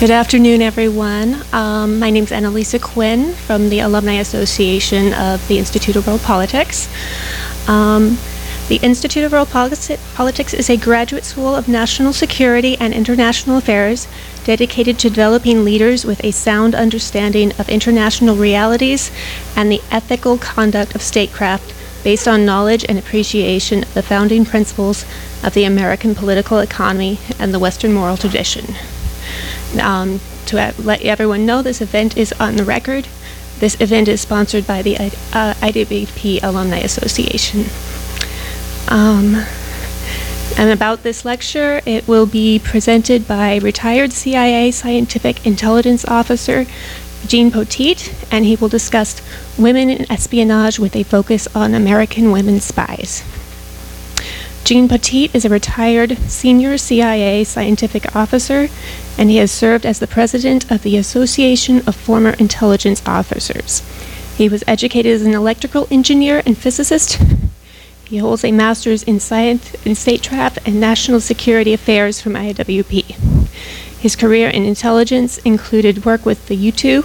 Good afternoon, everyone. Um, my name is Annalisa Quinn from the Alumni Association of the Institute of World Politics. Um, the Institute of World Politi- Politics is a graduate school of national security and international affairs dedicated to developing leaders with a sound understanding of international realities and the ethical conduct of statecraft based on knowledge and appreciation of the founding principles of the American political economy and the Western moral tradition. Um, to let everyone know, this event is on the record. This event is sponsored by the uh, IWP Alumni Association. Um, and about this lecture, it will be presented by retired CIA Scientific Intelligence Officer Gene Poteat, and he will discuss women in espionage with a focus on American women spies. Gene Poteat is a retired senior CIA scientific officer, and he has served as the president of the Association of Former Intelligence Officers. He was educated as an electrical engineer and physicist. He holds a master's in science in statecraft and national security affairs from IWP. His career in intelligence included work with the U 2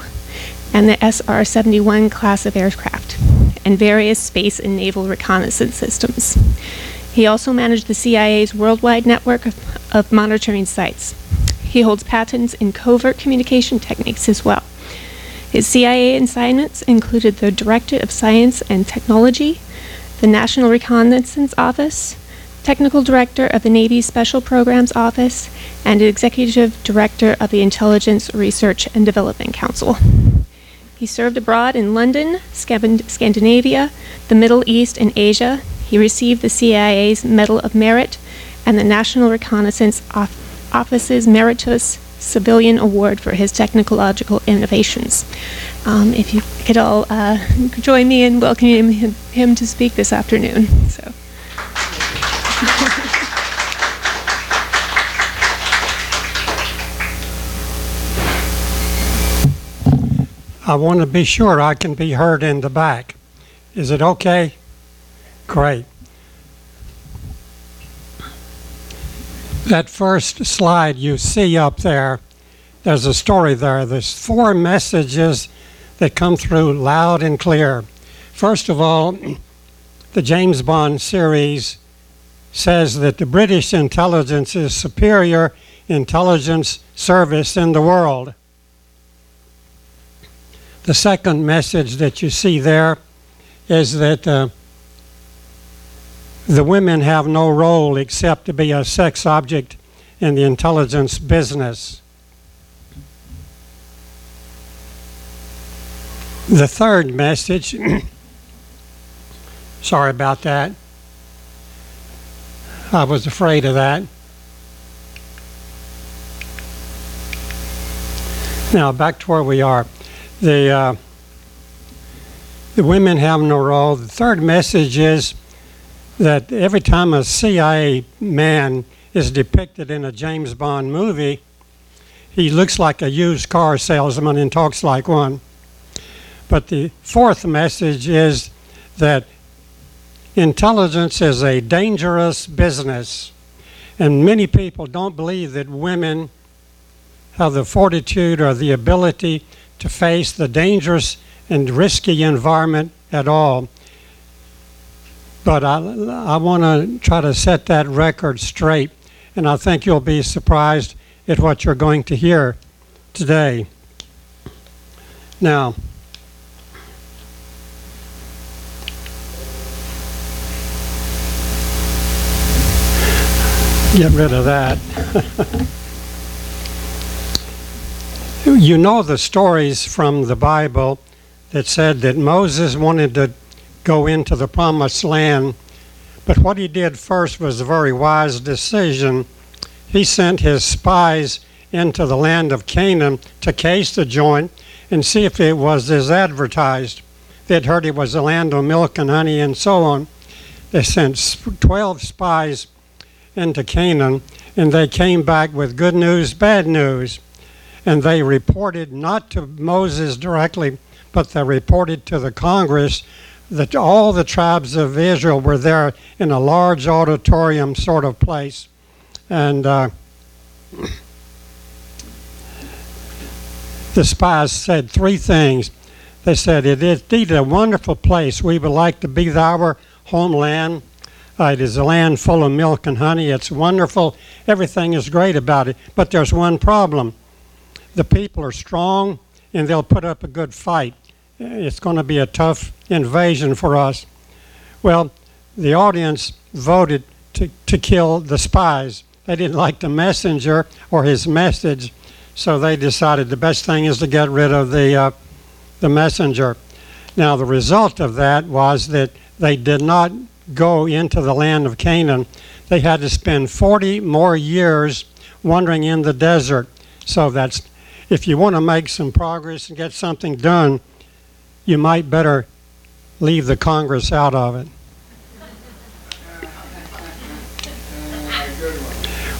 and the SR 71 class of aircraft and various space and naval reconnaissance systems. He also managed the CIA's worldwide network of, of monitoring sites. He holds patents in covert communication techniques as well. His CIA assignments included the Director of Science and Technology, the National Reconnaissance Office, Technical Director of the Navy Special Programs Office, and Executive Director of the Intelligence Research and Development Council. He served abroad in London, Scandinavia, the Middle East, and Asia, he received the CIA's Medal of Merit and the National Reconnaissance Office's Meritorious Civilian Award for his technological innovations. Um, if you could all uh, join me in welcoming him, him to speak this afternoon. So. I want to be sure I can be heard in the back. Is it okay? Great. That first slide you see up there, there's a story there. There's four messages that come through loud and clear. First of all, the James Bond series says that the British intelligence is superior intelligence service in the world. The second message that you see there is that uh, the women have no role except to be a sex object in the intelligence business. The third message, sorry about that. I was afraid of that. Now back to where we are. The uh, the women have no role. The third message is that every time a CIA man is depicted in a James Bond movie, he looks like a used car salesman and talks like one. But the fourth message is that intelligence is a dangerous business. And many people don't believe that women have the fortitude or the ability to face the dangerous and risky environment at all. But I, I want to try to set that record straight, and I think you'll be surprised at what you're going to hear today. Now, get rid of that. you know the stories from the Bible that said that Moses wanted to go into the promised land. But what he did first was a very wise decision. He sent his spies into the land of Canaan to case the joint and see if it was as advertised. They'd heard it was a land of milk and honey and so on. They sent 12 spies into Canaan and they came back with good news, bad news. And they reported not to Moses directly, but they reported to the Congress that all the tribes of Israel were there in a large auditorium sort of place. And uh, the spies said three things. They said, It is indeed a wonderful place. We would like to be our homeland. Uh, it is a land full of milk and honey. It's wonderful. Everything is great about it. But there's one problem the people are strong and they'll put up a good fight. It's going to be a tough invasion for us. Well, the audience voted to, to kill the spies. They didn't like the messenger or his message, so they decided the best thing is to get rid of the, uh, the messenger. Now, the result of that was that they did not go into the land of Canaan. They had to spend 40 more years wandering in the desert. So that's if you want to make some progress and get something done, you might better leave the Congress out of it.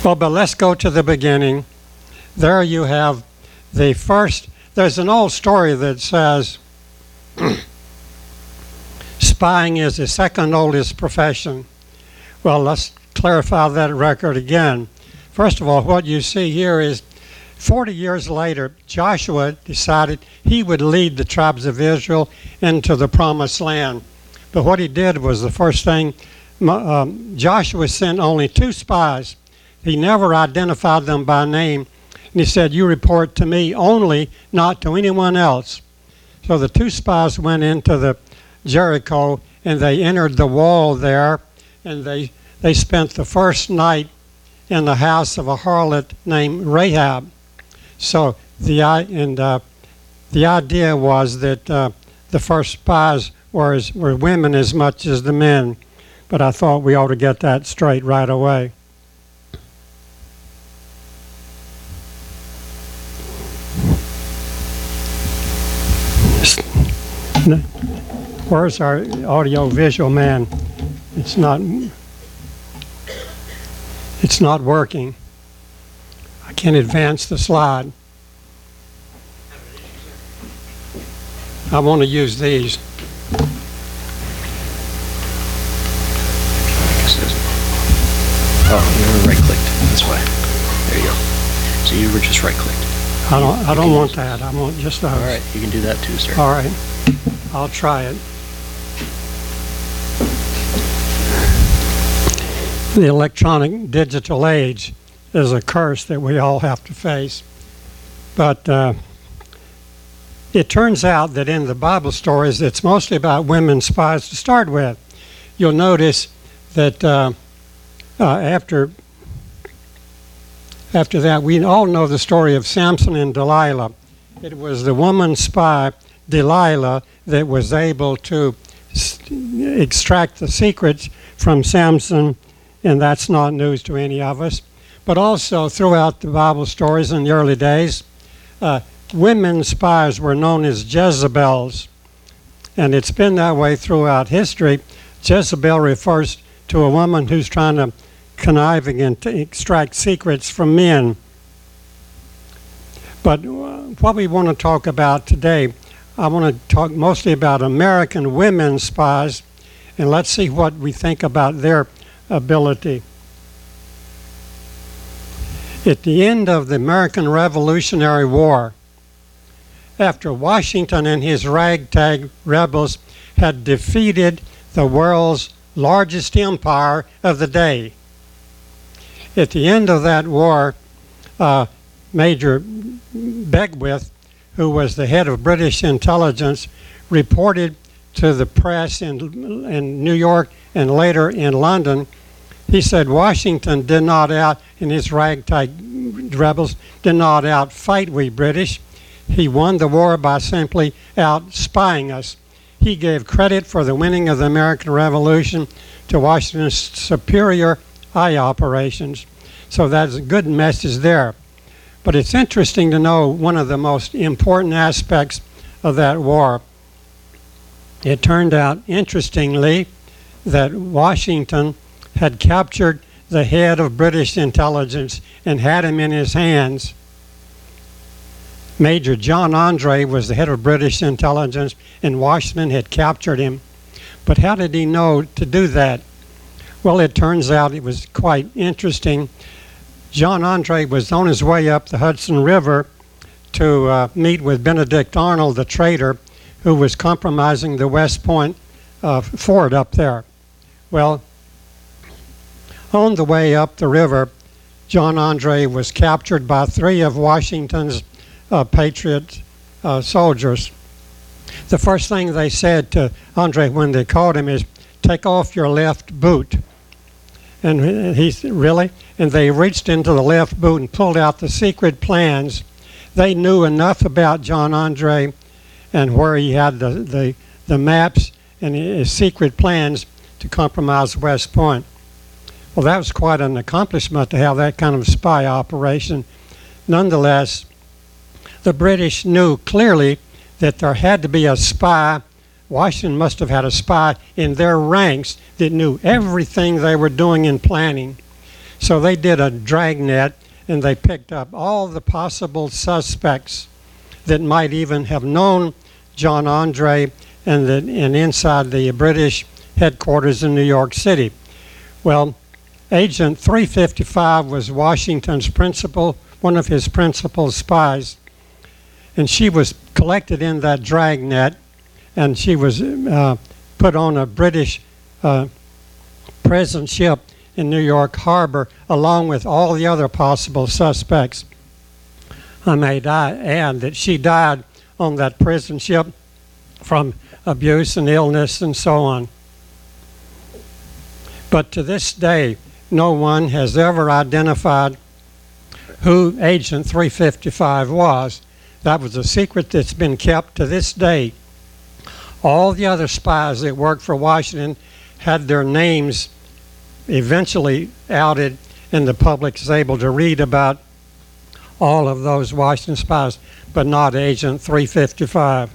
Well, but let's go to the beginning. There you have the first, there's an old story that says spying is the second oldest profession. Well, let's clarify that record again. First of all, what you see here is 40 years later, Joshua decided he would lead the tribes of Israel into the promised land. But what he did was the first thing um, Joshua sent only two spies. He never identified them by name. And he said, You report to me only, not to anyone else. So the two spies went into the Jericho and they entered the wall there and they, they spent the first night in the house of a harlot named Rahab. So the and uh, the idea was that uh, the first spies were as, were women as much as the men, but I thought we ought to get that straight right away. Where's our audio visual man? It's not it's not working. I can't advance the slide. I want to use these. Oh, you were right clicked. That's why. There you go. So you were just right clicked. I don't, I don't want that. I want just those. All right, you can do that too, sir. All right. I'll try it. The electronic digital age is a curse that we all have to face. But uh, it turns out that in the Bible stories, it's mostly about women spies to start with. You'll notice that uh, uh, after after that, we all know the story of Samson and Delilah. It was the woman spy, Delilah, that was able to extract the secrets from Samson, and that's not news to any of us but also throughout the Bible stories in the early days, uh, women spies were known as Jezebels. And it's been that way throughout history. Jezebel refers to a woman who's trying to connive and to extract secrets from men. But uh, what we want to talk about today, I want to talk mostly about American women spies, and let's see what we think about their ability. At the end of the American Revolutionary War, after Washington and his ragtag rebels had defeated the world's largest empire of the day. At the end of that war, uh, Major Beckwith, who was the head of British intelligence, reported to the press in, in New York and later in London he said Washington did not out, and his ragtag rebels did not outfight we British. He won the war by simply out spying us. He gave credit for the winning of the American Revolution to Washington's superior eye operations. So that's a good message there. But it's interesting to know one of the most important aspects of that war. It turned out, interestingly, that Washington had captured the head of British intelligence and had him in his hands. Major John Andre was the head of British intelligence, and Washington had captured him. But how did he know to do that? Well, it turns out it was quite interesting. John Andre was on his way up the Hudson River to uh, meet with Benedict Arnold, the traitor, who was compromising the West Point uh, fort up there. Well, on the way up the river, John Andre was captured by three of Washington's uh, Patriot uh, soldiers. The first thing they said to Andre when they caught him is, Take off your left boot. And he said, Really? And they reached into the left boot and pulled out the secret plans. They knew enough about John Andre and where he had the, the, the maps and his secret plans to compromise West Point. Well, that was quite an accomplishment to have that kind of spy operation. Nonetheless, the British knew clearly that there had to be a spy. Washington must have had a spy in their ranks that knew everything they were doing in planning. So they did a dragnet and they picked up all the possible suspects that might even have known John Andre and, the, and inside the British headquarters in New York City. Well, Agent 355 was Washington's principal, one of his principal spies. And she was collected in that dragnet and she was uh, put on a British uh, prison ship in New York Harbor along with all the other possible suspects. I may add that she died on that prison ship from abuse and illness and so on. But to this day, no one has ever identified who Agent 355 was. That was a secret that's been kept to this day. All the other spies that worked for Washington had their names eventually outed, and the public is able to read about all of those Washington spies, but not Agent 355.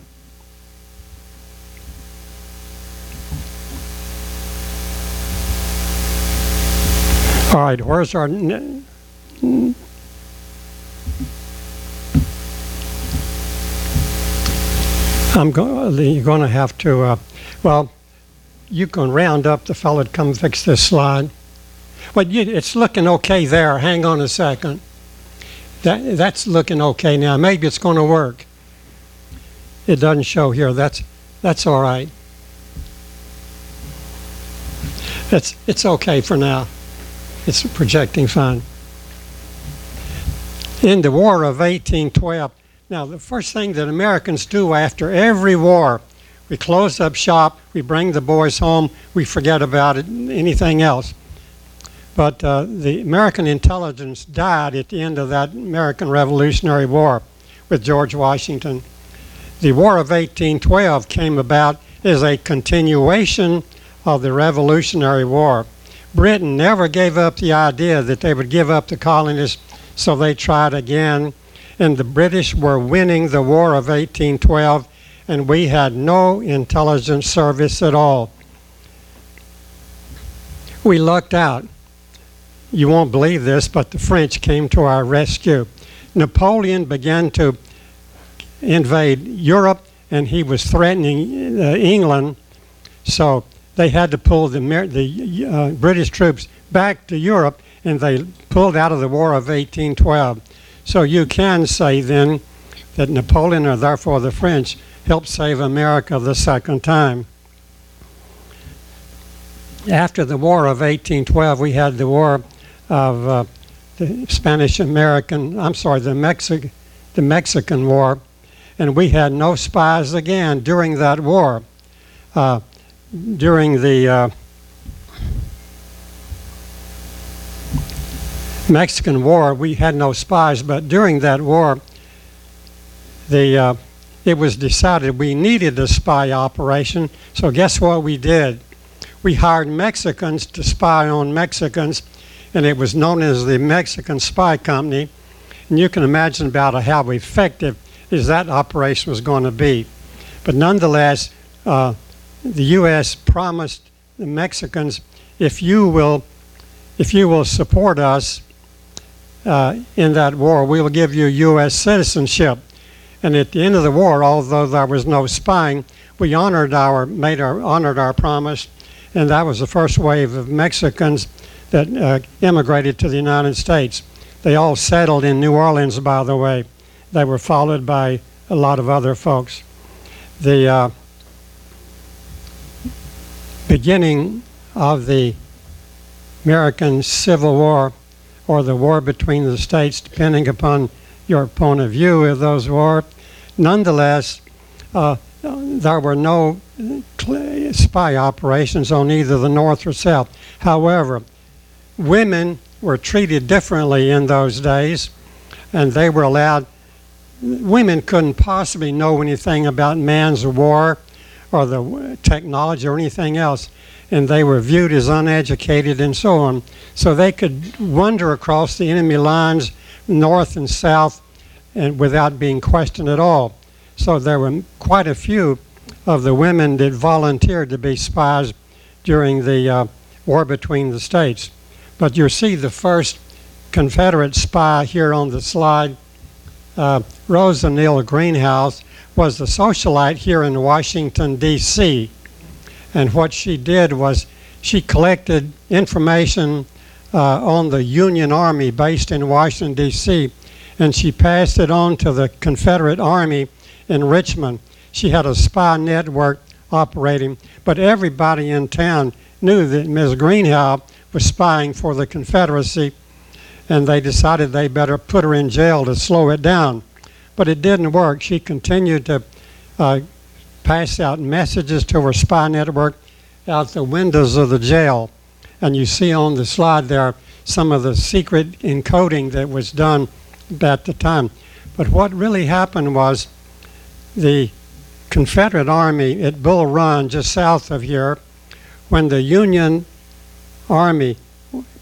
All right, where's our. I'm going. You're going to have to. Uh, well, you can round up the fellow to come fix this slide. Well, you, it's looking okay there. Hang on a second. That that's looking okay now. Maybe it's going to work. It doesn't show here. That's that's all right. It's it's okay for now. It's a projecting fine. In the War of 1812, now the first thing that Americans do after every war, we close up shop, we bring the boys home, we forget about it, anything else. But uh, the American intelligence died at the end of that American Revolutionary War with George Washington. The War of 1812 came about as a continuation of the Revolutionary War. Britain never gave up the idea that they would give up the colonies, so they tried again. And the British were winning the War of 1812, and we had no intelligence service at all. We lucked out. You won't believe this, but the French came to our rescue. Napoleon began to invade Europe, and he was threatening uh, England. So they had to pull the, the uh, British troops back to Europe, and they pulled out of the War of 1812. So you can say then that Napoleon, or therefore the French, helped save America the second time. After the War of 1812, we had the War of uh, the Spanish American, I'm sorry, the, Mexi- the Mexican War, and we had no spies again during that war. Uh, during the uh, Mexican War, we had no spies, but during that war, the uh, it was decided we needed a spy operation. So guess what we did? We hired Mexicans to spy on Mexicans, and it was known as the Mexican Spy Company. And you can imagine about how effective is that operation was going to be. But nonetheless, uh, the U.S. promised the Mexicans, if you will, if you will support us uh, in that war, we will give you U.S. citizenship. And at the end of the war, although there was no spying, we honored our made our honored our promise, and that was the first wave of Mexicans that uh, immigrated to the United States. They all settled in New Orleans, by the way. they were followed by a lot of other folks. The uh, beginning of the American Civil War or the war between the states, depending upon your point of view of those wars. Nonetheless, uh, there were no spy operations on either the North or South. However, women were treated differently in those days, and they were allowed. Women couldn't possibly know anything about man's war or the technology or anything else, and they were viewed as uneducated and so on. So they could wander across the enemy lines, north and south, and without being questioned at all. So there were quite a few of the women that volunteered to be spies during the uh, war between the states. But you see the first Confederate spy here on the slide, uh, Rose O'Neal Greenhow, was a socialite here in Washington, D.C. And what she did was she collected information uh, on the Union Army based in Washington, D.C., and she passed it on to the Confederate Army in Richmond. She had a spy network operating, but everybody in town knew that Ms. Greenhow was spying for the Confederacy, and they decided they better put her in jail to slow it down. But it didn't work. She continued to uh, pass out messages to her spy network out the windows of the jail. And you see on the slide there some of the secret encoding that was done at the time. But what really happened was the Confederate Army at Bull Run, just south of here, when the Union Army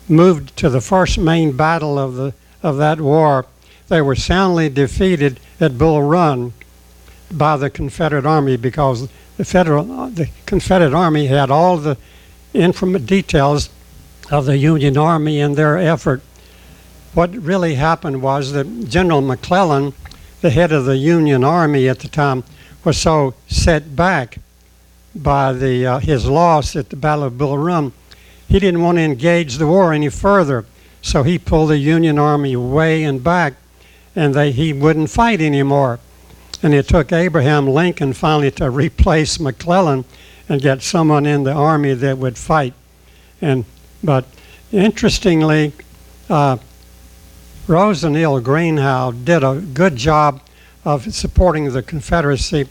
moved to the first main battle of the of that war, they were soundly defeated at Bull Run by the Confederate Army because the federal the Confederate Army had all the inform details of the Union Army and their effort. What really happened was that General McClellan, the head of the Union Army at the time, was so set back by the uh, his loss at the Battle of Bull Run, he didn't want to engage the war any further. So he pulled the Union Army way and back, and they, he wouldn't fight anymore. And it took Abraham Lincoln finally to replace McClellan and get someone in the army that would fight. And but interestingly, uh, Greenhow did a good job of supporting the Confederacy,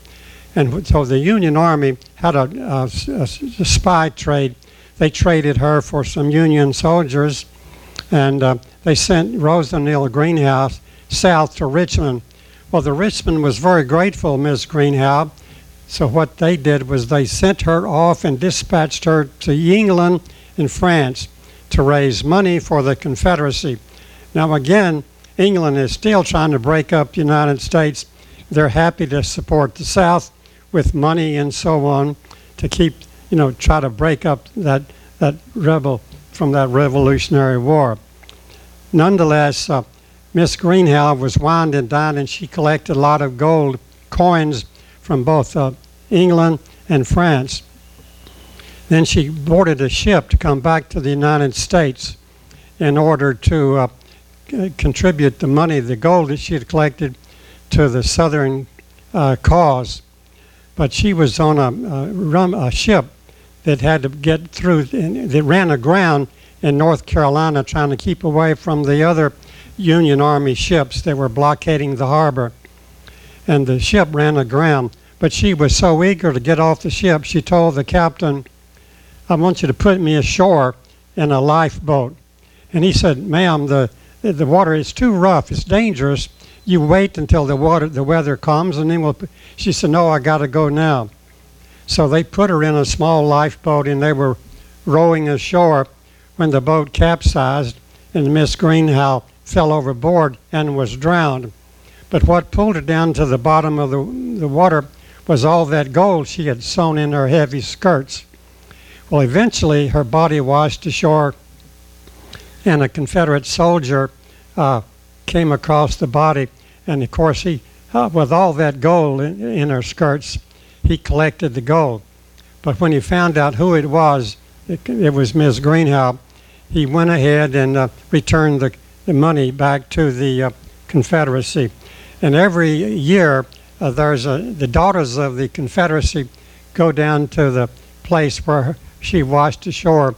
and so the Union Army had a, a, a spy trade. They traded her for some Union soldiers, and uh, they sent Rose O'Neal Greenhow south to Richmond. Well, the Richmond was very grateful, Miss Greenhow. So what they did was they sent her off and dispatched her to England and France to raise money for the Confederacy. Now again, England is still trying to break up the United States. They're happy to support the South with money and so on to keep, you know, try to break up that that rebel from that Revolutionary War. Nonetheless, uh, Miss Greenhow was wined and dined, and she collected a lot of gold coins from both uh, England and France. Then she boarded a ship to come back to the United States in order to uh, contribute the money, the gold that she had collected, to the Southern uh, cause. But she was on a, a, rum, a ship that had to get through, that ran aground in North Carolina, trying to keep away from the other Union Army ships that were blockading the harbor. And the ship ran aground. But she was so eager to get off the ship, she told the captain, I want you to put me ashore in a lifeboat. And he said, Ma'am, the, the water is too rough, it's dangerous. You wait until the water the weather comes and then we'll she said, No, I gotta go now. So they put her in a small lifeboat and they were rowing ashore when the boat capsized and Miss Greenhow fell overboard and was drowned. But what pulled her down to the bottom of the, the water was all that gold she had sewn in her heavy skirts. Well, eventually her body washed ashore, and a Confederate soldier uh, came across the body, and of course he, uh, with all that gold in, in her skirts, he collected the gold. But when he found out who it was, it, it was Miss Greenhow. He went ahead and uh, returned the, the money back to the uh, Confederacy. And every year, uh, there's a, the daughters of the Confederacy go down to the place where she washed ashore,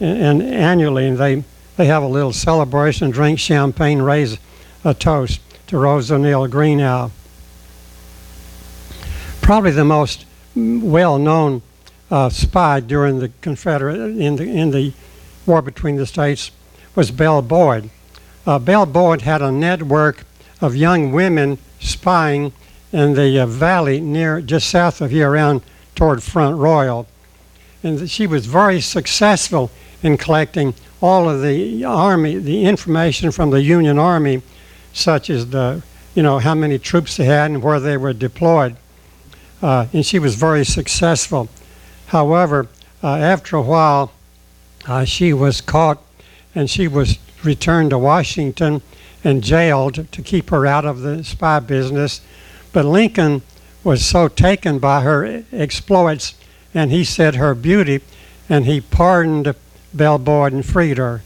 and, and annually and they they have a little celebration, drink champagne, raise a toast to Rose O'Neal Greenhow. Probably the most well-known uh, spy during the Confederate in the in the war between the states was Belle Boyd. Uh, Belle Boyd had a network of young women spying in the uh, valley near just south of here around toward Front Royal. And she was very successful in collecting all of the army, the information from the Union Army, such as the, you know, how many troops they had and where they were deployed. Uh, and she was very successful. However, uh, after a while, uh, she was caught and she was returned to Washington and jailed to keep her out of the spy business. But Lincoln was so taken by her exploits and he said her beauty, and he pardoned Belle Boyd and freed her.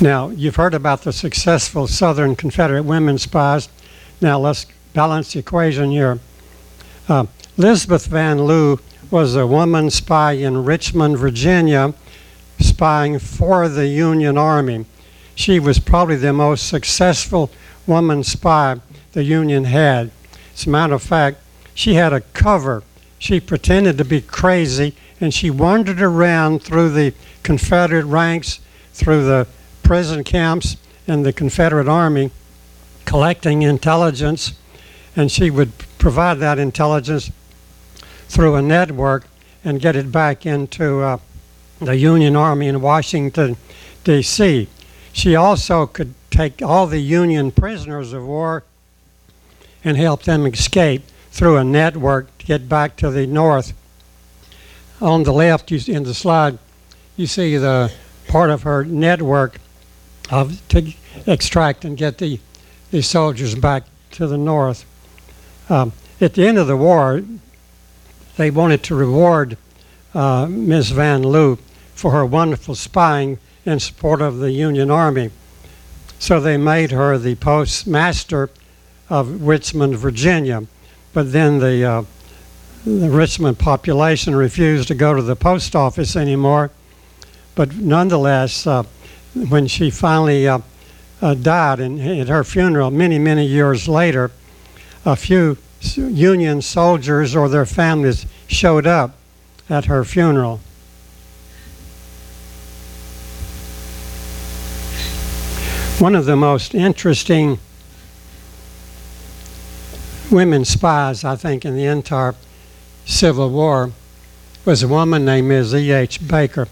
Now, you've heard about the successful Southern Confederate women spies. Now, let's balance the equation here. Uh, Elizabeth Van Lew was a woman spy in Richmond, Virginia, spying for the Union Army. She was probably the most successful woman spy the Union had. As a matter of fact, she had a cover. She pretended to be crazy and she wandered around through the Confederate ranks, through the prison camps and the Confederate Army, collecting intelligence. And she would provide that intelligence through a network and get it back into uh, the Union Army in Washington, D.C. She also could take all the Union prisoners of war and help them escape through a network to get back to the north. On the left, you, in the slide, you see the part of her network of to extract and get the, the soldiers back to the north. Um, at the end of the war, they wanted to reward uh, Ms. Van Lew for her wonderful spying in support of the Union Army. So they made her the postmaster of Richmond, Virginia. But then the, uh, the Richmond population refused to go to the post office anymore. But nonetheless, uh, when she finally uh, uh died, and at her funeral, many, many years later, a few Union soldiers or their families showed up at her funeral. One of the most interesting women spies, I think, in the entire Civil War was a woman named Ms. E.H. Baker.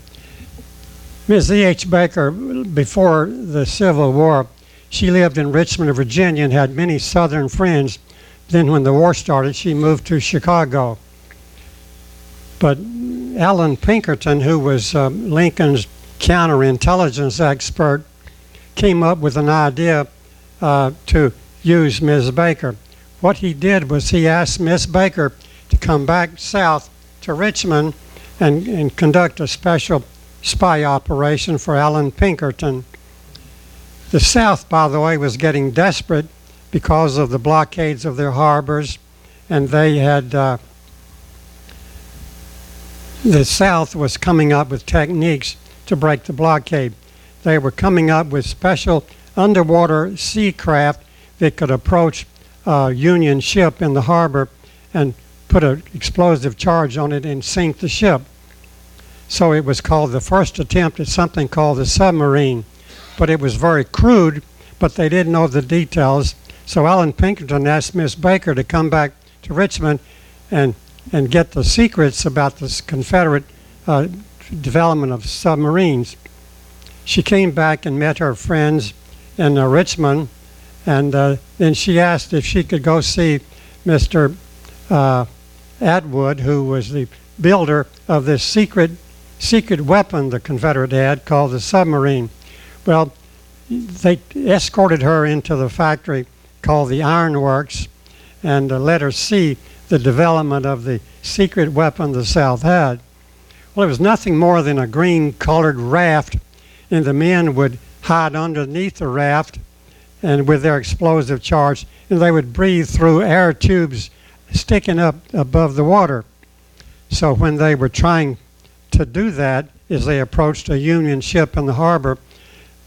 Ms. E.H. Baker, before the Civil War, she lived in Richmond, Virginia, and had many Southern friends. Then, when the war started, she moved to Chicago. But Allan Pinkerton, who was uh, Lincoln's counterintelligence expert, came up with an idea uh, to use Ms. Baker. What he did was he asked Miss Baker to come back south to Richmond and, and conduct a special spy operation for Allan Pinkerton. The South, by the way, was getting desperate because of the blockades of their harbors, and they had. Uh, the South was coming up with techniques to break the blockade. They were coming up with special underwater sea craft that could approach a Union ship in the harbor and put an explosive charge on it and sink the ship. So it was called the first attempt at something called the submarine. But it was very crude, but they didn't know the details. So Allan Pinkerton asked Miss Baker to come back to Richmond and, and get the secrets about this Confederate uh, development of submarines. She came back and met her friends in uh, Richmond, and uh, then she asked if she could go see Mr. Uh, Atwood, who was the builder of this secret secret weapon the Confederate had called the submarine. Well, they escorted her into the factory called the Iron Works and uh, let her see the development of the secret weapon the South had. Well, it was nothing more than a green colored raft and the men would hide underneath the raft and with their explosive charge, and they would breathe through air tubes sticking up above the water. So when they were trying to do that, as they approached a Union ship in the harbor,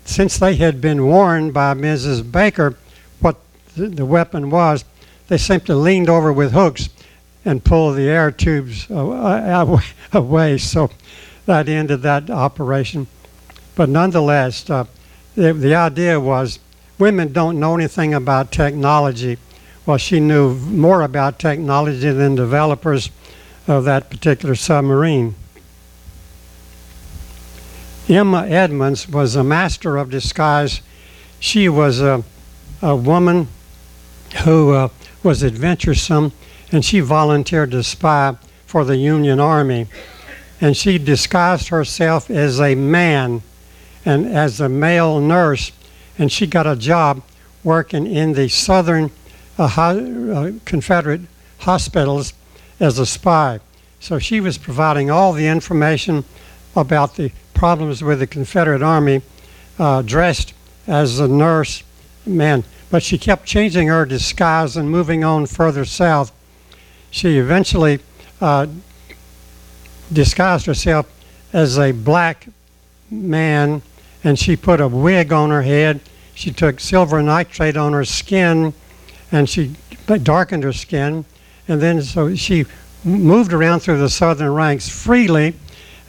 since they had been warned by Mrs. Baker what the, weapon was, they simply leaned over with hooks and pulled the air tubes away. So that ended that operation. But nonetheless, uh, the, the idea was women don't know anything about technology. Well, she knew more about technology than developers of that particular submarine. Emma Edmonds was a master of disguise. She was a, a woman who uh, was adventuresome and she volunteered to spy for the Union Army. And she disguised herself as a man and as a male nurse, and she got a job working in the southern uh, ho- uh, Confederate hospitals as a spy. So she was providing all the information about the problems with the Confederate Army, uh, dressed as a nurse man. But she kept changing her disguise and moving on further south. She eventually uh, disguised herself as a black man and she put a wig on her head. She took silver nitrate on her skin and she darkened her skin. And then so she moved around through the southern ranks freely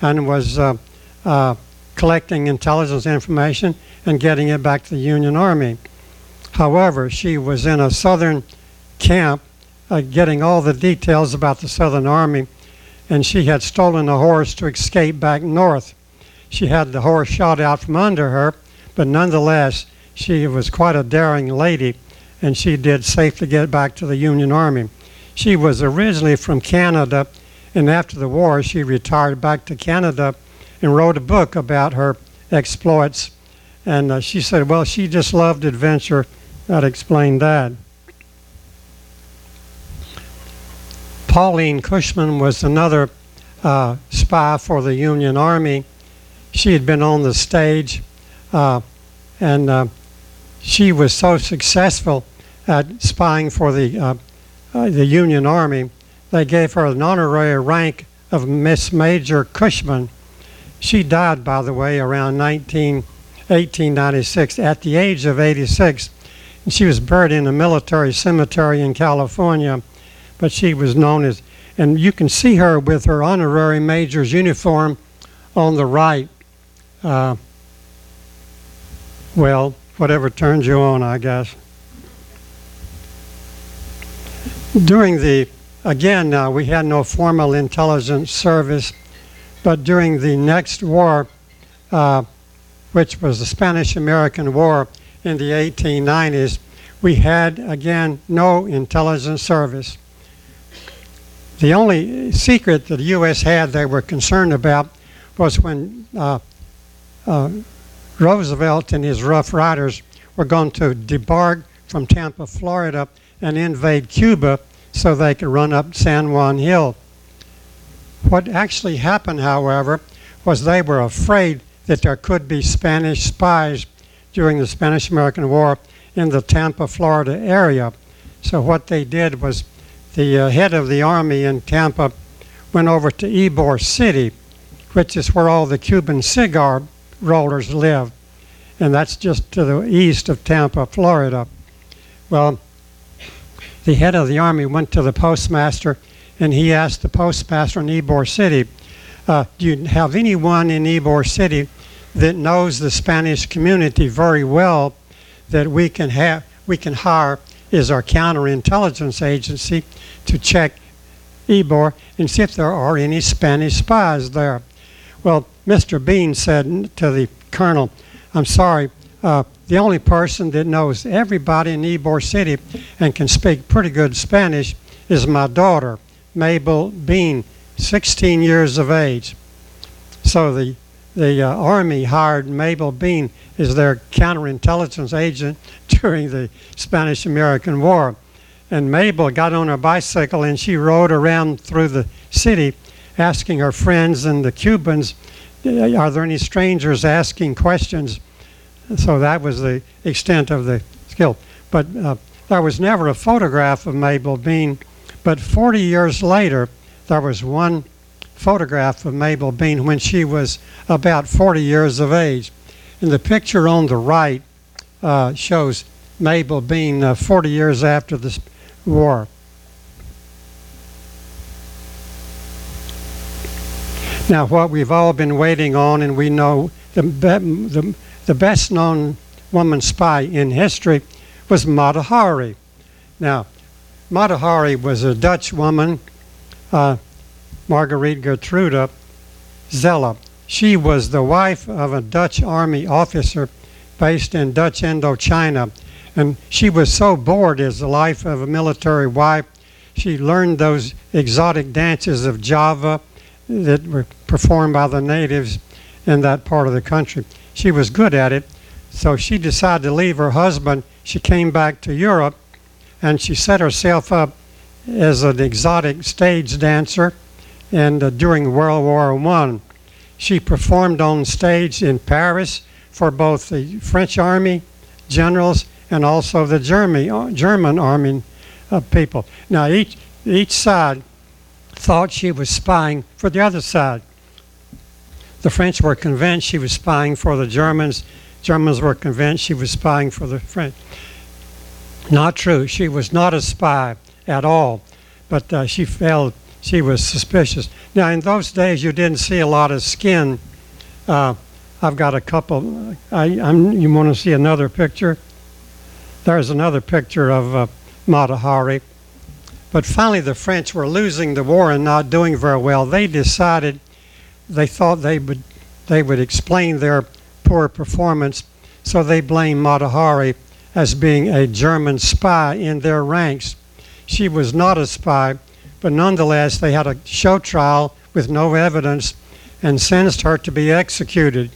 and was uh, uh, collecting intelligence information and getting it back to the Union Army. However, she was in a southern camp uh, getting all the details about the Southern Army, and she had stolen a horse to escape back north. She had the horse shot out from under her, but nonetheless, she was quite a daring lady, and she did safely get back to the Union Army. She was originally from Canada, and after the war, she retired back to Canada and wrote a book about her exploits. And uh, she said, well, she just loved adventure. That explained that. Pauline Cushman was another uh, spy for the Union Army she had been on the stage, uh, and uh, she was so successful at spying for the uh, uh, the Union Army. They gave her an honorary rank of Miss Major Cushman. She died, by the way, around 19, 1896 at the age of 86. And she was buried in a military cemetery in California, but she was known as, and you can see her with her honorary major's uniform on the right. Uh, well, whatever turns you on, I guess. During the, again, uh, we had no formal intelligence service, but during the next war, uh, which was the Spanish American War in the 1890s, we had, again, no intelligence service. The only secret that the U.S. had they were concerned about was when uh, uh, Roosevelt and his Rough Riders were going to debark from Tampa, Florida, and invade Cuba so they could run up San Juan Hill. What actually happened, however, was they were afraid that there could be Spanish spies during the Spanish American War in the Tampa, Florida area. So, what they did was the uh, head of the army in Tampa went over to Ybor City, which is where all the Cuban cigar rollers live, and that's just to the east of Tampa, Florida. Well, the head of the army went to the postmaster and he asked the postmaster in Ybor City, uh, Do you have anyone in Ybor City that knows the Spanish community very well that we can have we can hire as our counterintelligence agency to check Ybor and see if there are any Spanish spies there. Well, Mr. Bean said to the colonel, I'm sorry, uh, the only person that knows everybody in Ybor City and can speak pretty good Spanish is my daughter, Mabel Bean, 16 years of age. So the the uh, Army hired Mabel Bean as their counterintelligence agent during the Spanish American War. And Mabel got on her bicycle and she rode around through the city asking her friends and the Cubans, are there any strangers asking questions So that was the extent of the skill. But uh, there was never a photograph of Mabel Bean. But 40 years later, there was one photograph of Mabel Bean when she was about 40 years of age. And the picture on the right uh, shows Mabel Bean uh, 40 years after the war. Now, what we've all been waiting on, and we know the, be- the, the best known woman spy in history was Mata Hari. Now, Mata Hari was a Dutch woman, uh, Marguerite Gertrude Zelle. She was the wife of a Dutch army officer based in Dutch Indochina. And she was so bored as the life of a military wife, she learned those exotic dances of Java that were performed by the natives in that part of the country. She was good at it, so she decided to leave her husband. She came back to Europe and she set herself up as an exotic stage dancer. And uh, during World War One, she performed on stage in Paris for both the French army generals and also the German German army uh, people. Now each each side thought she was spying for the other side. The French were convinced she was spying for the Germans. Germans were convinced she was spying for the French. Not true. She was not a spy at all, but uh, she felt she was suspicious. Now, in those days, you didn't see a lot of skin. Uh, I've got a couple. I, I'm, you want to see another picture? There's another picture of uh, Mata Hari. But finally, the French were losing the war and not doing very well. They decided they thought they would they would explain their poor performance, so they blamed Mata Hari as being a German spy in their ranks. She was not a spy, but nonetheless, they had a show trial with no evidence and sentenced her to be executed.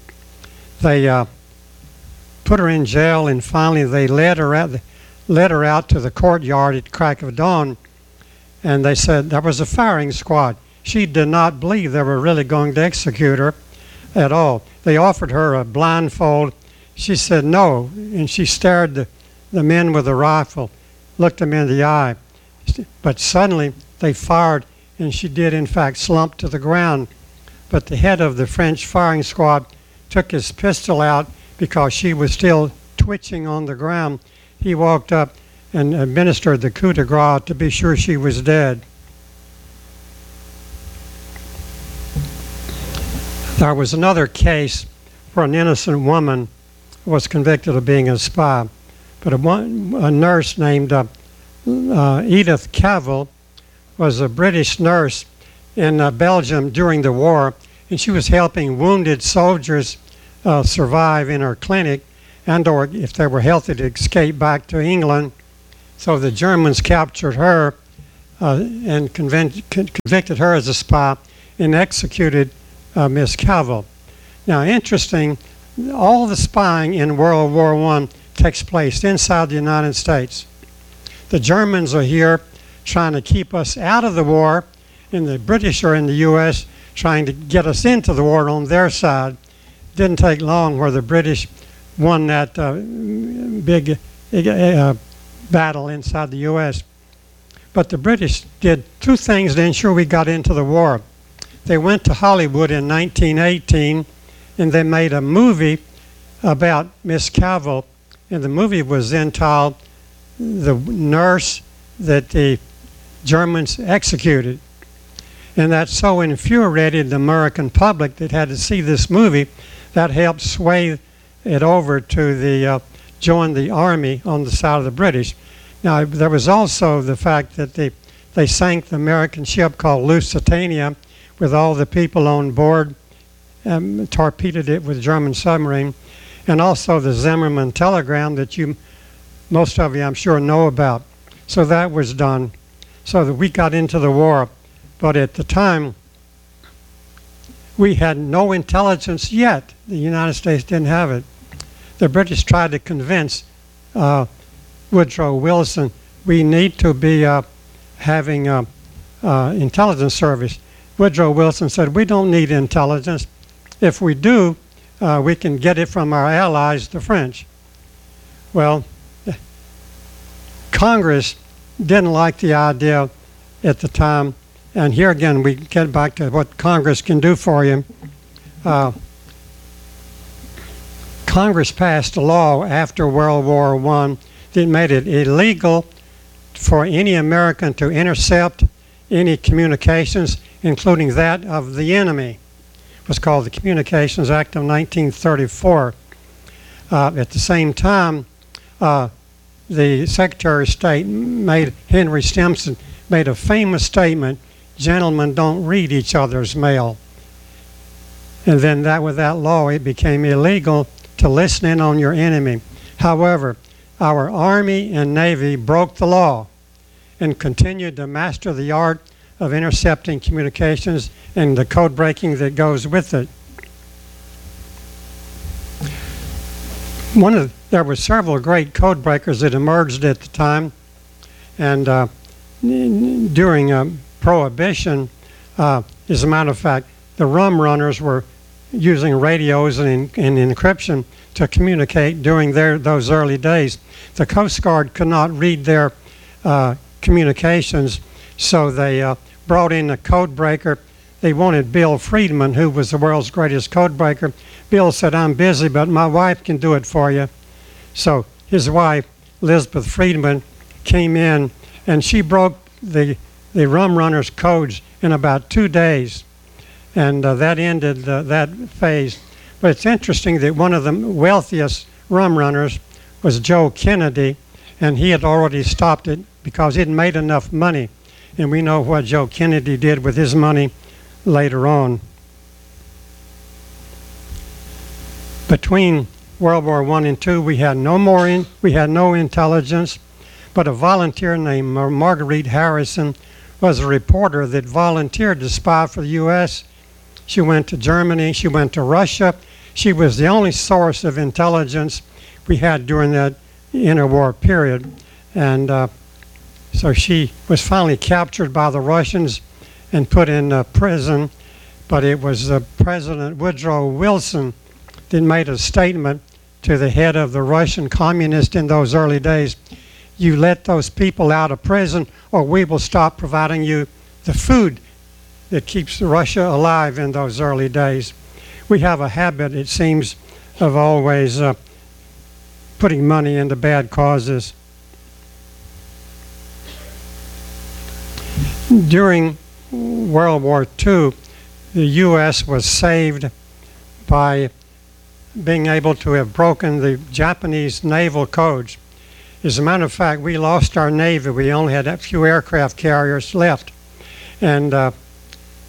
They uh, put her in jail, and finally, they led her out led her out to the courtyard at crack of dawn and they said there was a firing squad. She did not believe they were really going to execute her at all. They offered her a blindfold. She said no, and she stared the, the men with the rifle, looked them in the eye. But suddenly they fired, and she did in fact slump to the ground. But the head of the French firing squad took his pistol out because she was still twitching on the ground. He walked up and administered the coup de grace to be sure she was dead. There was another case where an innocent woman was convicted of being a spy, but a, one, a nurse named uh, uh, Edith Cavell was a British nurse in uh, Belgium during the war, and she was helping wounded soldiers uh, survive in her clinic, and or if they were healthy to escape back to England. So the Germans captured her uh, and convicted her as a spy and executed uh, Miss Cavell. Now, interesting, all the spying in World War I takes place inside the United States. The Germans are here trying to keep us out of the war, and the British are in the U.S. trying to get us into the war on their side. Didn't take long where the British won that uh, big uh, battle inside the U.S. But the British did two things to ensure we got into the war. They went to Hollywood in 1918 and they made a movie about Miss Cavell, and the movie was entitled The Nurse That the Germans Executed. And that so infuriated the American public that had to see this movie that helped sway it over to the uh, join the army on the side of the British. Now, there was also the fact that they, they sank the American ship called Lusitania with all the people on board, um, torpedoed it with a German submarine, and also the Zimmerman telegram that you, most of you, I'm sure, know about. So that was done, so that we got into the war. But at the time, we had no intelligence yet. The United States didn't have it. The British tried to convince uh, Woodrow Wilson we need to be uh, having uh, uh, intelligence service. Woodrow Wilson said we don't need intelligence. If we do, uh, we can get it from our allies, the French. Well, Congress didn't like the idea at the time, and here again we get back to what Congress can do for you. Congress passed a law after World War One that made it illegal for any American to intercept any communications, including that of the enemy. It was called the Communications Act of 1934. Uh, at the same time, uh, the Secretary of State made Henry Stimson made a famous statement: "Gentlemen don't read each other's mail." And then that with that law, it became illegal to listen in on your enemy. However, our Army and Navy broke the law and continued to master the art of intercepting communications and the code breaking that goes with it. One of there were several great code breakers that emerged at the time, and uh, during uh, Prohibition, uh, as a matter of fact, the rum runners were using radios and, and encryption to communicate during their, those early days. The Coast Guard could not read their uh, communications, so they uh, brought in a code breaker. They wanted Bill Friedman, who was the world's greatest code breaker. Bill said, I'm busy, but my wife can do it for you. So his wife, Elizabeth Friedman, came in and she broke the, the rum runners' codes in about two days and uh, that ended uh, that phase. But it's interesting that one of the wealthiest rum runners was Joe Kennedy, and he had already stopped it because he'd made enough money. And we know what Joe Kennedy did with his money later on. Between World War One and Two, we had no more in, we had no intelligence, but a volunteer named Marguerite Harrison was a reporter that volunteered to spy for the U.S she went to Germany. She went to Russia. She was the only source of intelligence we had during that interwar period. And uh, so she was finally captured by the Russians and put in uh, prison. But it was uh, President Woodrow Wilson that made a statement to the head of the Russian communist in those early days. You let those people out of prison, or we will stop providing you the food that keeps Russia alive in those early days. We have a habit, it seems, of always uh, putting money into bad causes. During World War II, the U.S. was saved by being able to have broken the Japanese naval codes. As a matter of fact, we lost our Navy. We only had a few aircraft carriers left. And uh,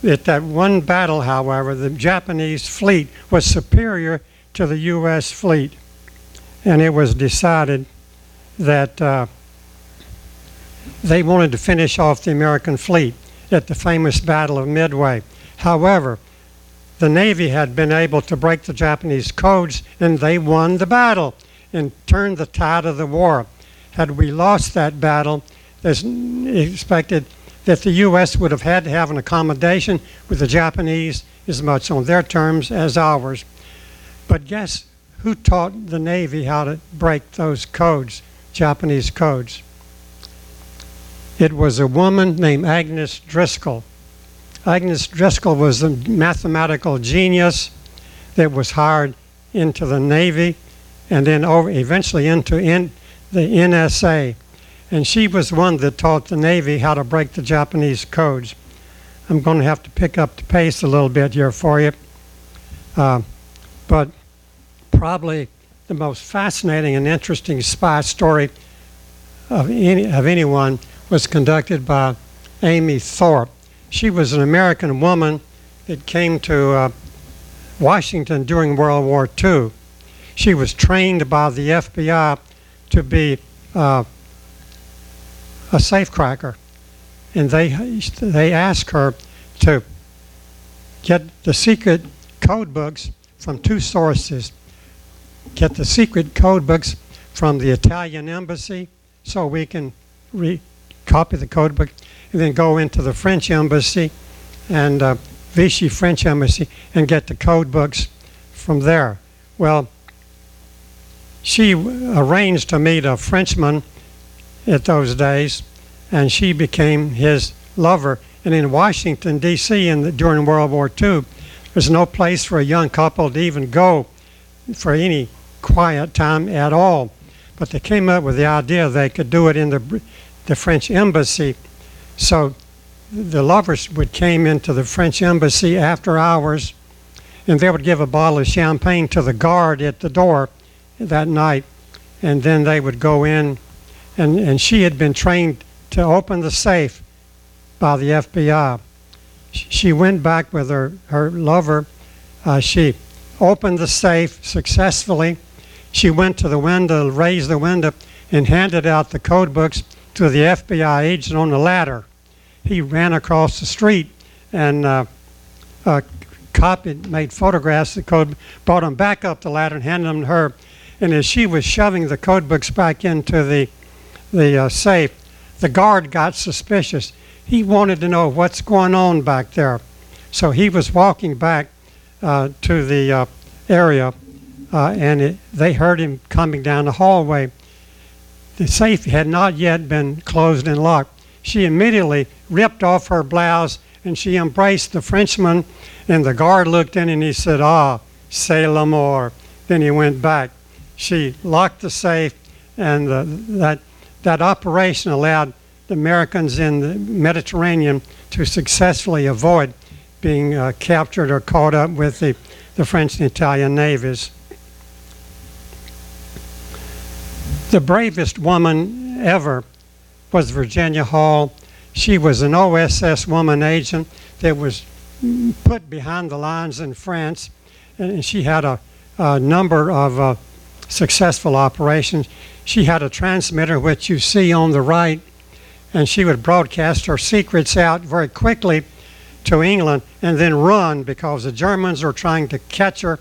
at that one battle, however, the Japanese fleet was superior to the U.S. fleet, and it was decided that uh, they wanted to finish off the American fleet at the famous Battle of Midway. However, the Navy had been able to break the Japanese codes, and they won the battle and turned the tide of the war. Had we lost that battle, as expected, that the U.S. would have had to have an accommodation with the Japanese as much on their terms as ours. But guess who taught the Navy how to break those codes, Japanese codes? It was a woman named Agnes Driscoll. Agnes Driscoll was a mathematical genius that was hired into the Navy and then over, eventually into in, the NSA and she was one that taught the Navy how to break the Japanese codes. I'm going to have to pick up the pace a little bit here for you. Uh, but probably the most fascinating and interesting spy story of, any, of anyone was conducted by Amy Thorpe. She was an American woman that came to uh, Washington during World War II. She was trained by the FBI to be uh, a safecracker, and they they asked her to get the secret code books from two sources. Get the secret code books from the Italian embassy, so we can re- copy the code book, and then go into the French embassy and uh, Vichy French embassy and get the code books from there. Well, she arranged to meet a Frenchman at those days, and she became his lover. And in Washington, D.C., in the, during World War II, there's no place for a young couple to even go for any quiet time at all. But they came up with the idea they could do it in the, the French embassy. So the lovers would came into the French embassy after hours, and they would give a bottle of champagne to the guard at the door that night, and then they would go in, and, and she had been trained to open the safe by the FBI. She went back with her, her lover. Uh, she opened the safe successfully. She went to the window, raised the window, and handed out the code books to the FBI agent on the ladder. He ran across the street and uh, uh, copied, made photographs of the code, brought them back up the ladder and handed them to her. And as she was shoving the code books back into the the uh, safe, the guard got suspicious. He wanted to know what's going on back there. So he was walking back uh, to the uh, area, uh, and it, they heard him coming down the hallway. The safe had not yet been closed and locked. She immediately ripped off her blouse and she embraced the Frenchman. And the guard looked in and he said, Ah, c'est l'amour. Then he went back. She locked the safe, and uh, that, that operation allowed the Americans in the Mediterranean to successfully avoid being uh, captured or caught up with the, the French and Italian navies. The bravest woman ever was Virginia Hall. She was an OSS woman agent that was put behind the lines in France, and she had a, a number of uh, successful operations. She had a transmitter, which you see on the right, and she would broadcast her secrets out very quickly to England and then run because the Germans were trying to catch her,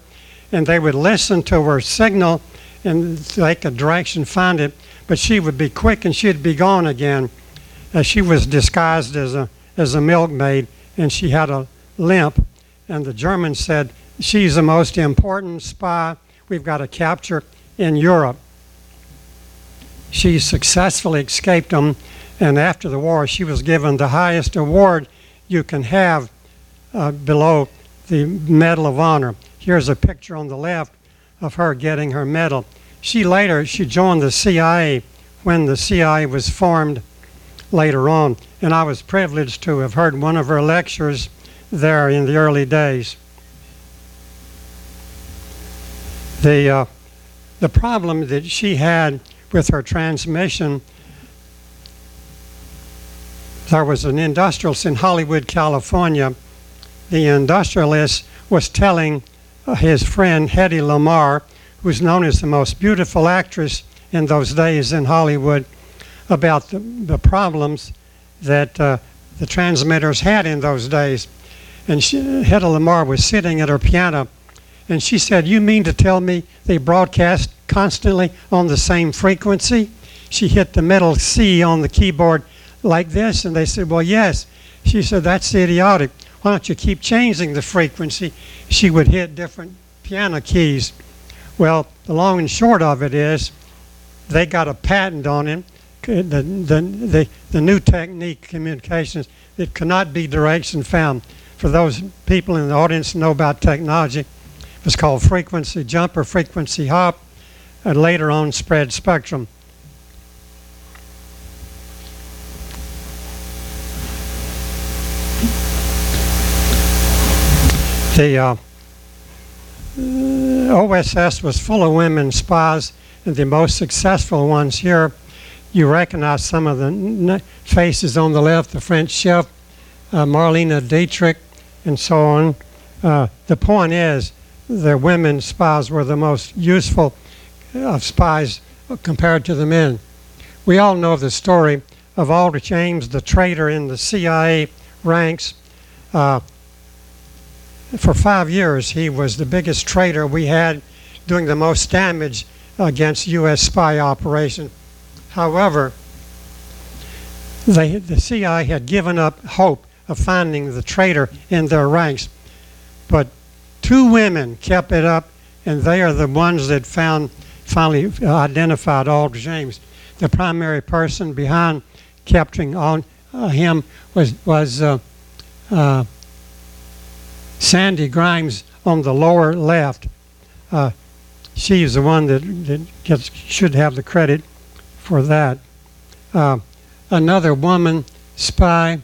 and they would listen to her signal and take a direction, find it, but she would be quick and she'd be gone again. Uh, she was disguised as a as a milkmaid, and she had a limp, and the Germans said she's the most important spy we've got to capture in Europe. She successfully escaped them, and after the war, she was given the highest award you can have uh, below the Medal of Honor. Here's a picture on the left of her getting her medal. She later she joined the CIA when the CIA was formed later on, and I was privileged to have heard one of her lectures there in the early days. The uh, the problem that she had with her transmission there was an industrialist in Hollywood, California. The industrialist was telling his friend Hedy Lamarr, who's known as the most beautiful actress in those days in Hollywood, about the, the problems that uh, the transmitters had in those days. And she, Hedy Lamarr was sitting at her piano, and she said, "You mean to tell me they broadcast constantly on the same frequency?" She hit the middle C on the keyboard like this, and they said, "Well, yes." She said, "That's idiotic. Why don't you keep changing the frequency?" She would hit different piano keys. Well, the long and short of it is, they got a patent on it. The, the, the, the new technique, communications, it cannot be direction found. For those people in the audience know about technology, it's called frequency jump or frequency hop, and later on spread spectrum. The uh, OSS was full of women spies, and the most successful ones here. You recognize some of the faces on the left, the French chef, uh, Marlene Dietrich, and so on. Uh, the point is, the women spies were the most useful of spies compared to the men. We all know the story of Aldrich Ames, the traitor in the CIA ranks. Uh, for five years, he was the biggest traitor we had, doing the most damage against U.S. spy operations. However, they, the CIA had given up hope of finding the traitor in their ranks, but two women kept it up, and they are the ones that found, finally identified Aldrich Ames. The primary person behind capturing on, uh, him was, was uh, uh, Sandy Grimes on the lower left. Uh, she is the one that, that gets, should have the credit for that. Uh, another woman spy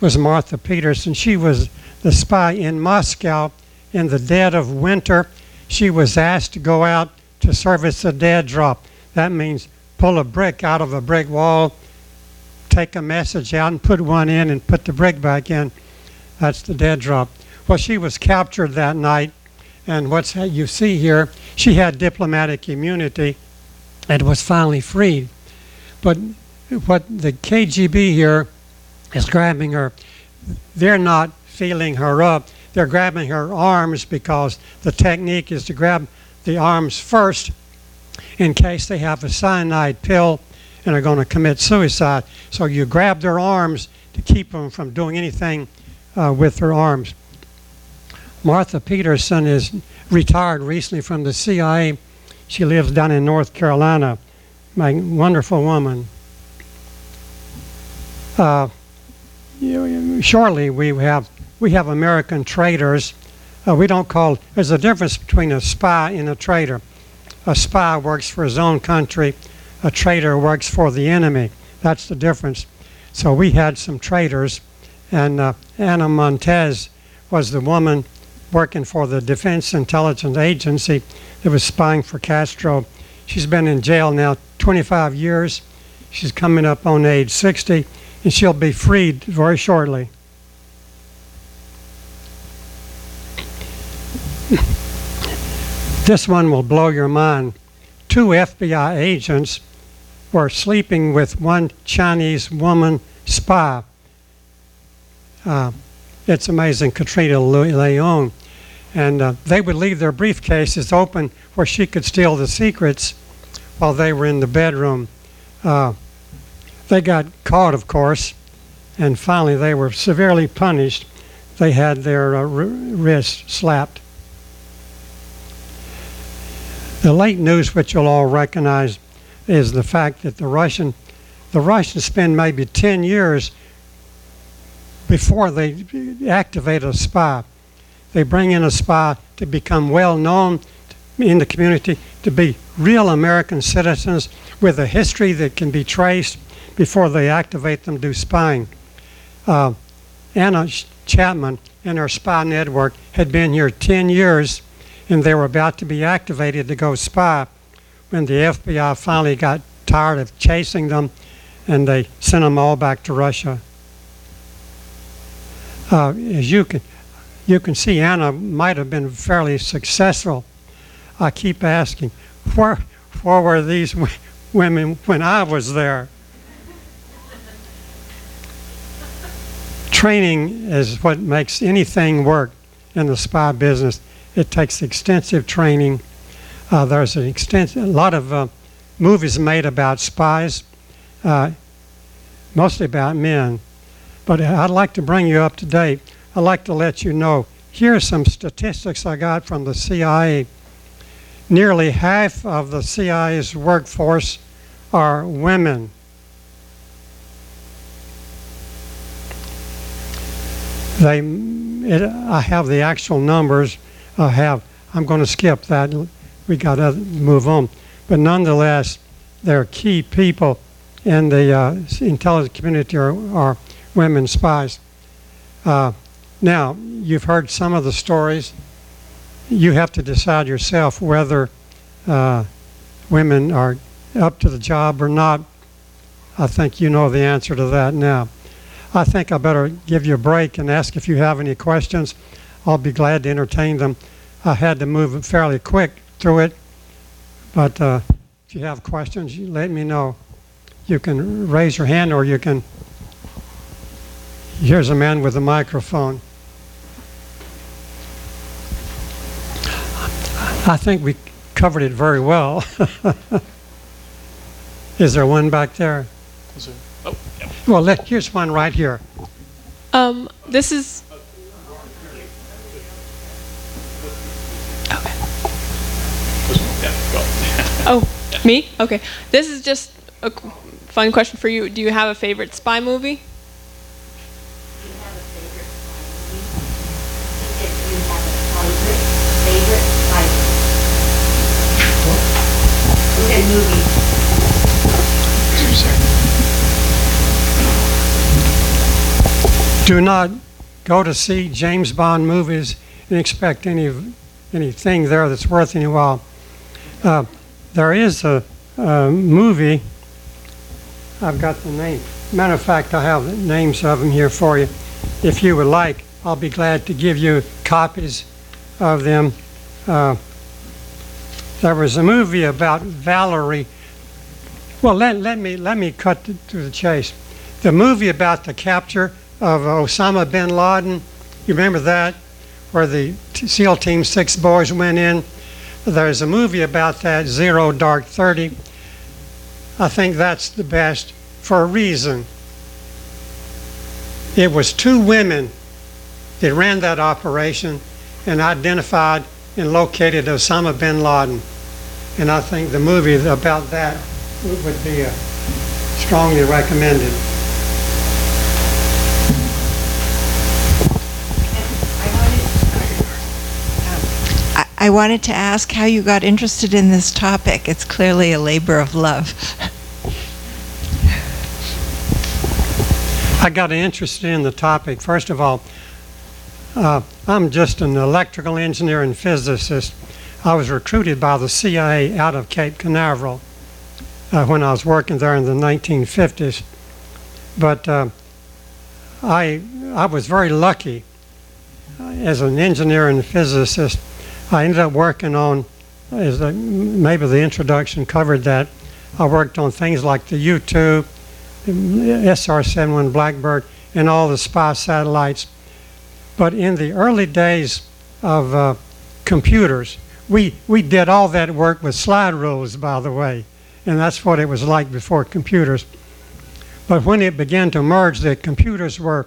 was Martha Peterson. She was the spy in Moscow in the dead of winter. She was asked to go out to service a dead drop. That means pull a brick out of a brick wall, take a message out and put one in and put the brick back in. That's the dead drop. Well, she was captured that night, and what's you see here, she had diplomatic immunity and was finally freed. But what the KGB here is grabbing her, they're not feeling her up. They're grabbing her arms because the technique is to grab the arms first in case they have a cyanide pill and are going to commit suicide. So you grab their arms to keep them from doing anything uh, with their arms. Martha Peterson is retired recently from the CIA. She lives down in North Carolina. My wonderful woman. Uh, shortly, we have we have American traitors. Uh, we don't call. There's a difference between a spy and a traitor. A spy works for his own country. A traitor works for the enemy. That's the difference. So we had some traitors, and uh, Anna Montes was the woman working for the Defense Intelligence Agency that was spying for Castro. She's been in jail now 25 years. She's coming up on age 60, and she'll be freed very shortly. This one will blow your mind. Two FBI agents were sleeping with one Chinese woman spy. Uh, it's amazing, Katrina Le- Leung. And uh, they would leave their briefcases open where she could steal the secrets while they were in the bedroom. Uh, they got caught, of course, and finally they were severely punished. They had their uh, wrists slapped. The late news, which you'll all recognize, is the fact that the Russian, the Russians spend maybe 10 years before they activate a spy. They bring in a spy to become well known in the community, to be real American citizens with a history that can be traced before they activate them to do spying. Uh, Anna Chapman and her spy network had been here 10 years and they were about to be activated to go spy when the FBI finally got tired of chasing them and they sent them all back to Russia. Uh, as you can, you can see, Anna might have been fairly successful. I keep asking, where, where were these women when I was there? Training is what makes anything work in the spy business. It takes extensive training. Uh, there's an extensive, a lot of uh, movies made about spies, uh, mostly about men. But I'd like to bring you up to date. I'd like to let you know here are some statistics I got from the CIA. Nearly half of the CIA's workforce are women. They, it, I have the actual numbers. I have. I'm going to skip that. We got to move on. But nonetheless, there are key people in the uh, intelligence community are, are women spies. Uh, now, you've heard some of the stories. You have to decide yourself whether uh, women are up to the job or not. I think you know the answer to that now. I think I better give you a break and ask if you have any questions. I'll be glad to entertain them. I had to move fairly quick through it, but uh, if you have questions, you let me know. You can raise your hand or you can. Here's a man with a microphone. I think we covered it very well. Is there one back there? Oh, yeah. Well, let, here's one right here. Um, this is. Oh, me? Okay. This is just a fun question for you. Do you have a favorite spy movie? Do not go to see James Bond movies and expect any anything there that's worth any while. Uh, there is a, a movie. I've got the name. Matter of fact, I have the names of them here for you. If you would like, I'll be glad to give you copies of them. Uh, there was a movie about Valerie. Well, let, let me let me cut to, to the chase. The movie about the capture of Osama bin Laden. You remember that, where the SEAL Team Six boys went in. There's a movie about that, Zero Dark Thirty. I think that's the best for a reason. It was two women that ran that operation and identified and located Osama bin Laden. And I think the movie about that would be uh, strongly recommended. I- wanted to ask how you got interested in this topic. It's clearly a labor of love. I got interested in the topic. First of all, uh, I'm just an electrical engineer and physicist. I was recruited by the CIA out of Cape Canaveral uh, when I was working there in the 1950s. But uh, I, I was very lucky uh, as an engineer and physicist. I ended up working on, a, maybe the introduction covered that, I worked on things like the U-2, SR-71 Blackbird, and all the spy satellites. But in the early days of uh, computers, we, we did all that work with slide rules, by the way, and that's what it was like before computers. But when it began to merge, the computers were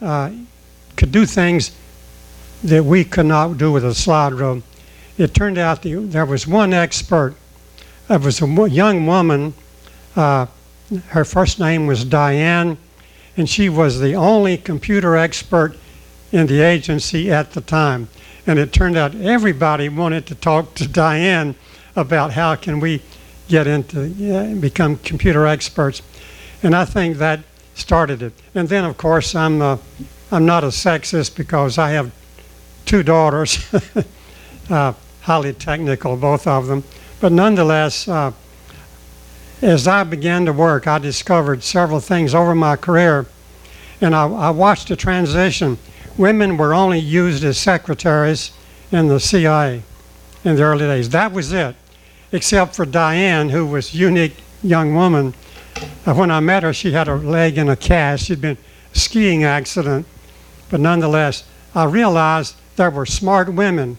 uh, could do things that we could not do with a slide rule. It turned out that there was one expert. It was a young woman. Uh, her first name was Diane, and she was the only computer expert in the agency at the time. And it turned out everybody wanted to talk to Diane about how can we get into become computer experts. And I think that started it. And then, of course, I'm uh, I'm not a sexist because I have two daughters, uh, highly technical, both of them. But nonetheless, uh, as I began to work, I discovered several things over my career, and I, I watched the transition. Women were only used as secretaries in the CIA in the early days. That was it, except for Diane, who was unique young woman. Uh, when I met her, she had a leg in a cast. She'd been skiing accident, but nonetheless, I realized there were smart women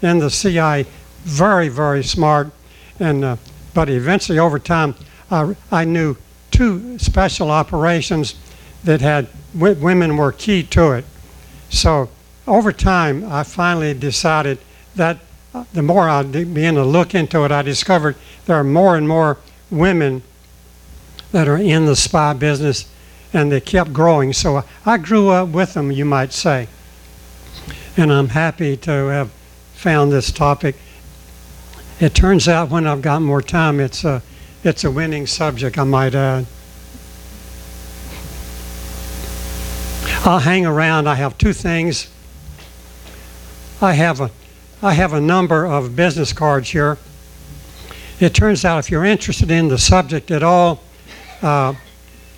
in the CIA, very, very smart. And uh, but eventually, over time, I, I knew two special operations that had women were key to it. So over time, I finally decided that uh, the more I began to look into it, I discovered there are more and more women that are in the spy business, and they kept growing. So I grew up with them, you might say. And I'm happy to have found this topic. It turns out when I've got more time, it's a, it's a winning subject, I might add. I'll hang around. I have two things. I have a, I have a number of business cards here. It turns out if you're interested in the subject at all, uh,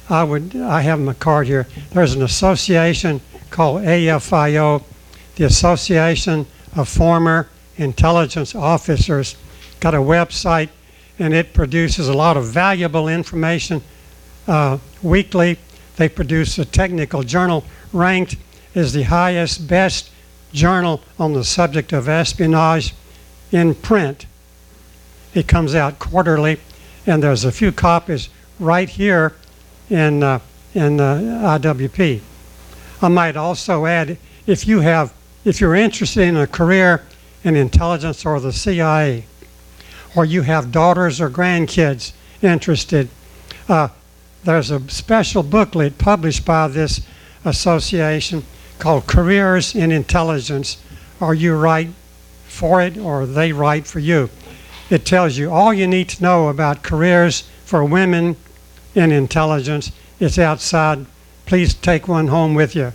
I would, I have my card here. There's an association called AFIO, the Association of Former Intelligence Officers. Got a website, and it produces a lot of valuable information uh, weekly. They produce a technical journal ranked as the highest, best journal on the subject of espionage in print. It comes out quarterly, and there's a few copies right here in, uh, in uh, IWP. I might also add, if you have, if you're interested in a career in intelligence or the CIA, or you have daughters or grandkids interested, uh, there's a special booklet published by this association called Careers in Intelligence. Are you write for it or they write for you? It tells you all you need to know about careers for women in intelligence. It's outside. Please take one home with you.